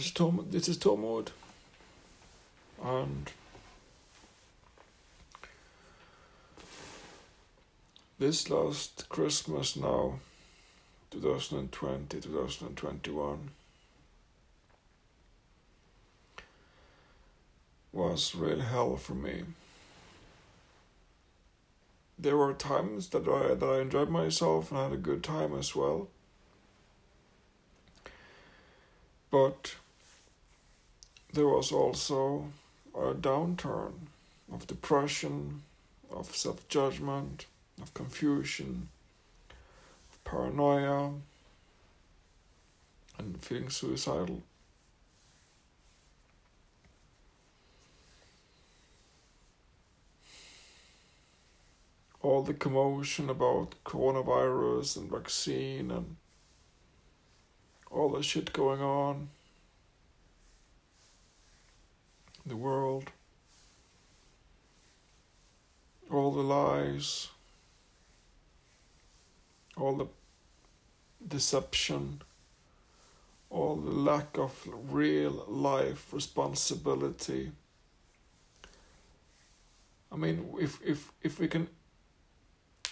This is Tom. This is Tormod, and this last Christmas now, 2020, 2021, was real hell for me. There were times that I that I enjoyed myself and had a good time as well. But there was also a downturn of depression, of self judgment, of confusion, of paranoia, and feeling suicidal. All the commotion about coronavirus and vaccine and all the shit going on in the world, all the lies, all the deception, all the lack of real life responsibility. I mean, if if if we can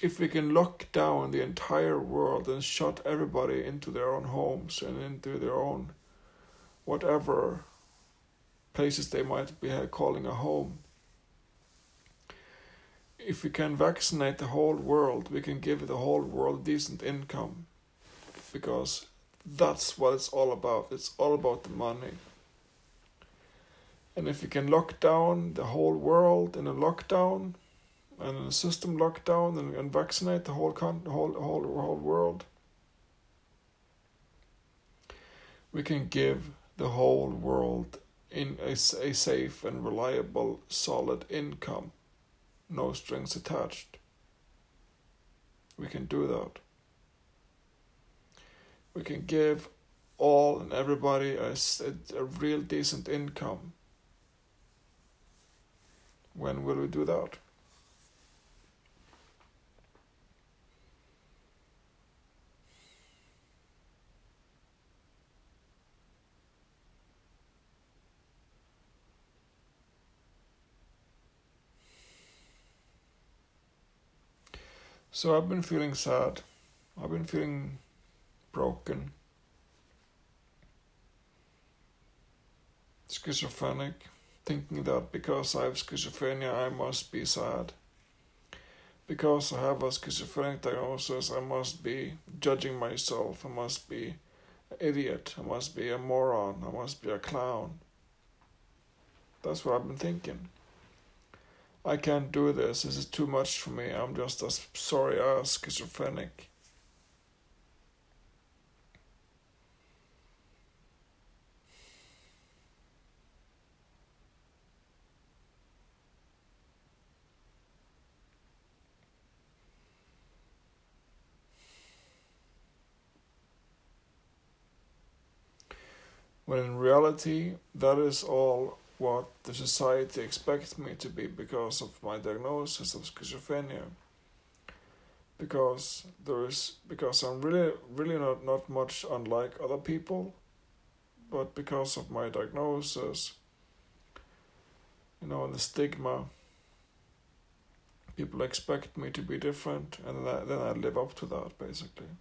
if we can lock down the entire world and shut everybody into their own homes and into their own whatever places they might be calling a home, if we can vaccinate the whole world, we can give the whole world decent income because that's what it's all about. It's all about the money. And if we can lock down the whole world in a lockdown, and a system lockdown and, and vaccinate the whole con- whole whole whole world, we can give the whole world in a, a safe and reliable, solid income, no strings attached. We can do that. We can give all and everybody a, a, a real decent income. When will we do that? So I've been feeling sad. I've been feeling broken. Schizophrenic, thinking that because I have schizophrenia, I must be sad. Because I have a schizophrenic diagnosis, I must be judging myself. I must be an idiot. I must be a moron. I must be a clown. That's what I've been thinking. I can't do this. This is too much for me. I'm just a sorry ass schizophrenic. When in reality, that is all what the society expects me to be because of my diagnosis of schizophrenia. Because there is because I'm really really not, not much unlike other people, but because of my diagnosis, you know, and the stigma, people expect me to be different, and then then I live up to that basically.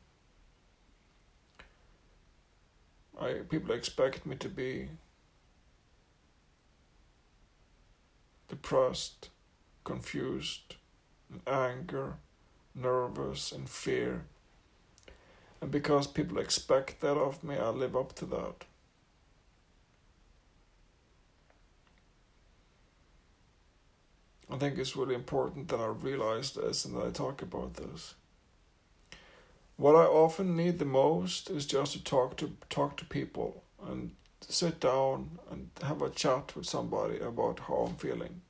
I people expect me to be depressed, confused, and anger, nervous, and fear. And because people expect that of me, I live up to that. I think it's really important that I realize this and that I talk about this. What I often need the most is just to talk to talk to people and sit down and have a chat with somebody about how I'm feeling.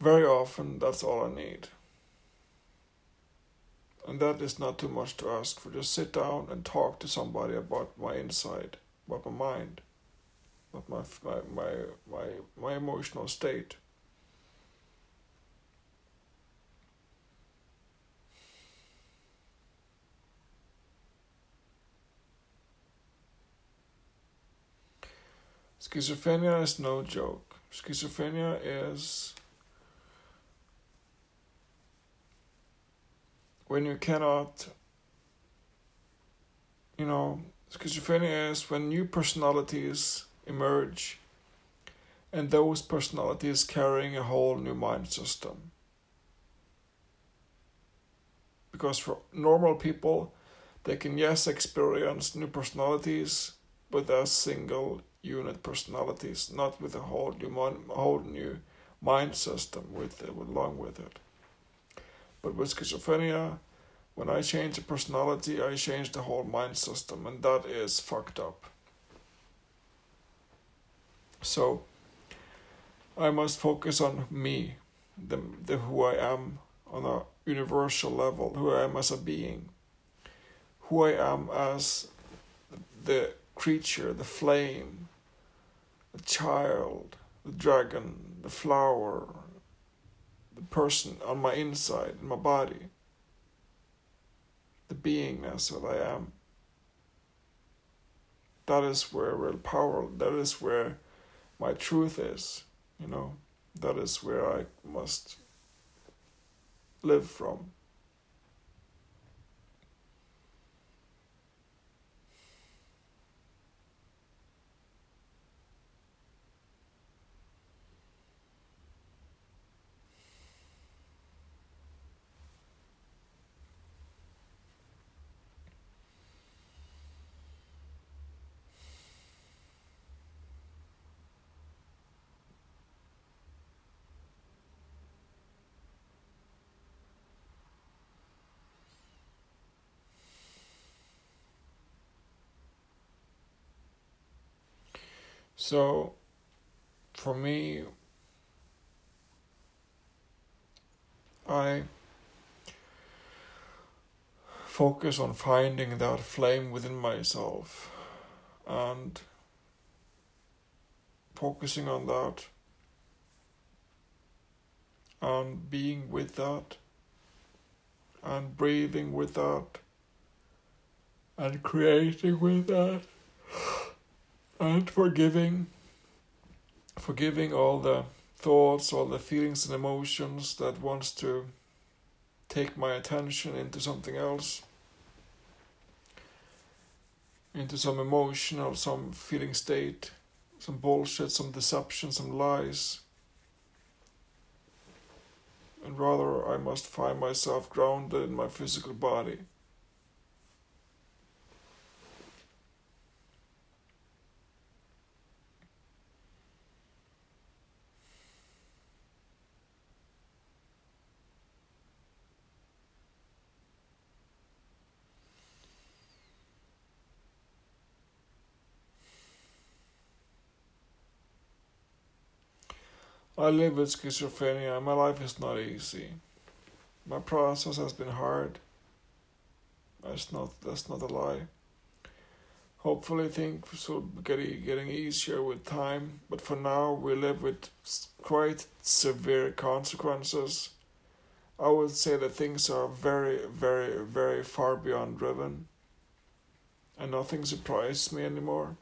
Very often, that's all I need. And that is not too much to ask for. Just sit down and talk to somebody about my inside, about my mind, about my, my, my, my, my emotional state. Schizophrenia is no joke. Schizophrenia is when you cannot, you know, schizophrenia is when new personalities emerge and those personalities carrying a whole new mind system. Because for normal people, they can, yes, experience new personalities, but as single unit personalities, not with a whole new, whole new mind system uh, with, along with it. But with schizophrenia, when I change a personality, I change the whole mind system, and that is fucked up. So, I must focus on me, the, the who I am on a universal level, who I am as a being, who I am as the creature, the flame, the child, the dragon, the flower, the person on my inside, in my body, the beingness that I am. That is where real power, that is where my truth is, you know, that is where I must live from. So, for me, I focus on finding that flame within myself and focusing on that and being with that and breathing with that and creating with that and forgiving forgiving all the thoughts all the feelings and emotions that wants to take my attention into something else. Into some emotional some feeling state some bullshit some deception some lies. And rather i must find myself grounded in my physical body I live with schizophrenia. And my life is not easy. My process has been hard. That's not that's not a lie. Hopefully, things will getting getting easier with time. But for now, we live with quite severe consequences. I would say that things are very, very, very far beyond driven, and nothing surprises me anymore.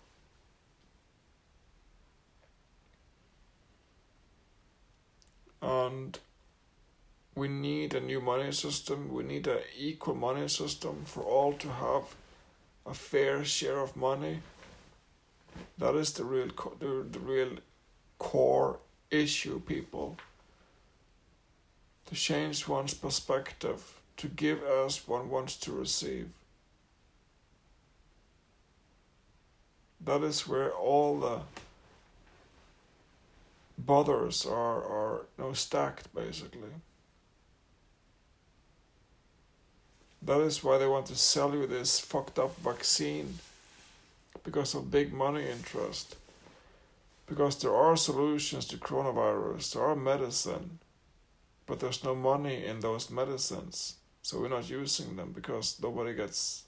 And we need a new money system. We need an equal money system for all to have a fair share of money. That is the real the, the real core issue, people. To change one's perspective, to give as one wants to receive. That is where all the bothers are are you know, stacked basically. That is why they want to sell you this fucked up vaccine because of big money interest. Because there are solutions to coronavirus, there are medicine, but there's no money in those medicines. So we're not using them because nobody gets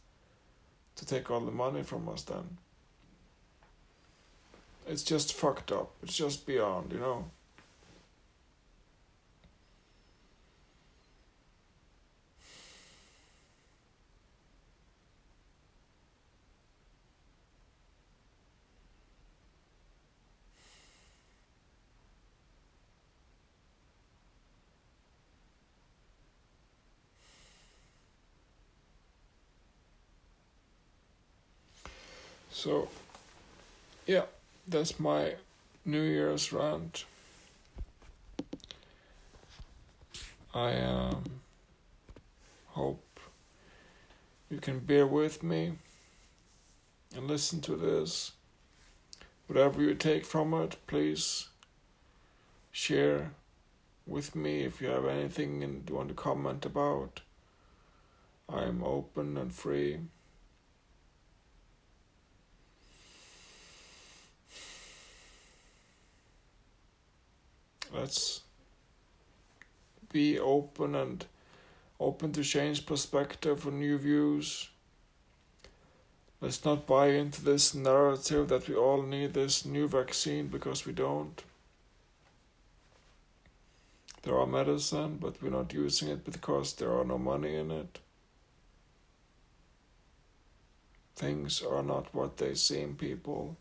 to take all the money from us then. It's just fucked up. It's just beyond, you know. So, yeah that's my New Year's rant. I um, hope you can bear with me and listen to this. Whatever you take from it, please share with me if you have anything and you want to comment about. I'm open and free. Let's be open and open to change perspective or new views. Let's not buy into this narrative that we all need this new vaccine because we don't. There are medicine, but we're not using it because there are no money in it. Things are not what they seem, people.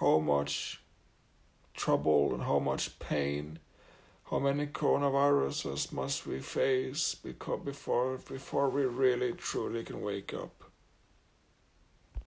How much trouble and how much pain, how many coronaviruses must we face before before we really truly can wake up?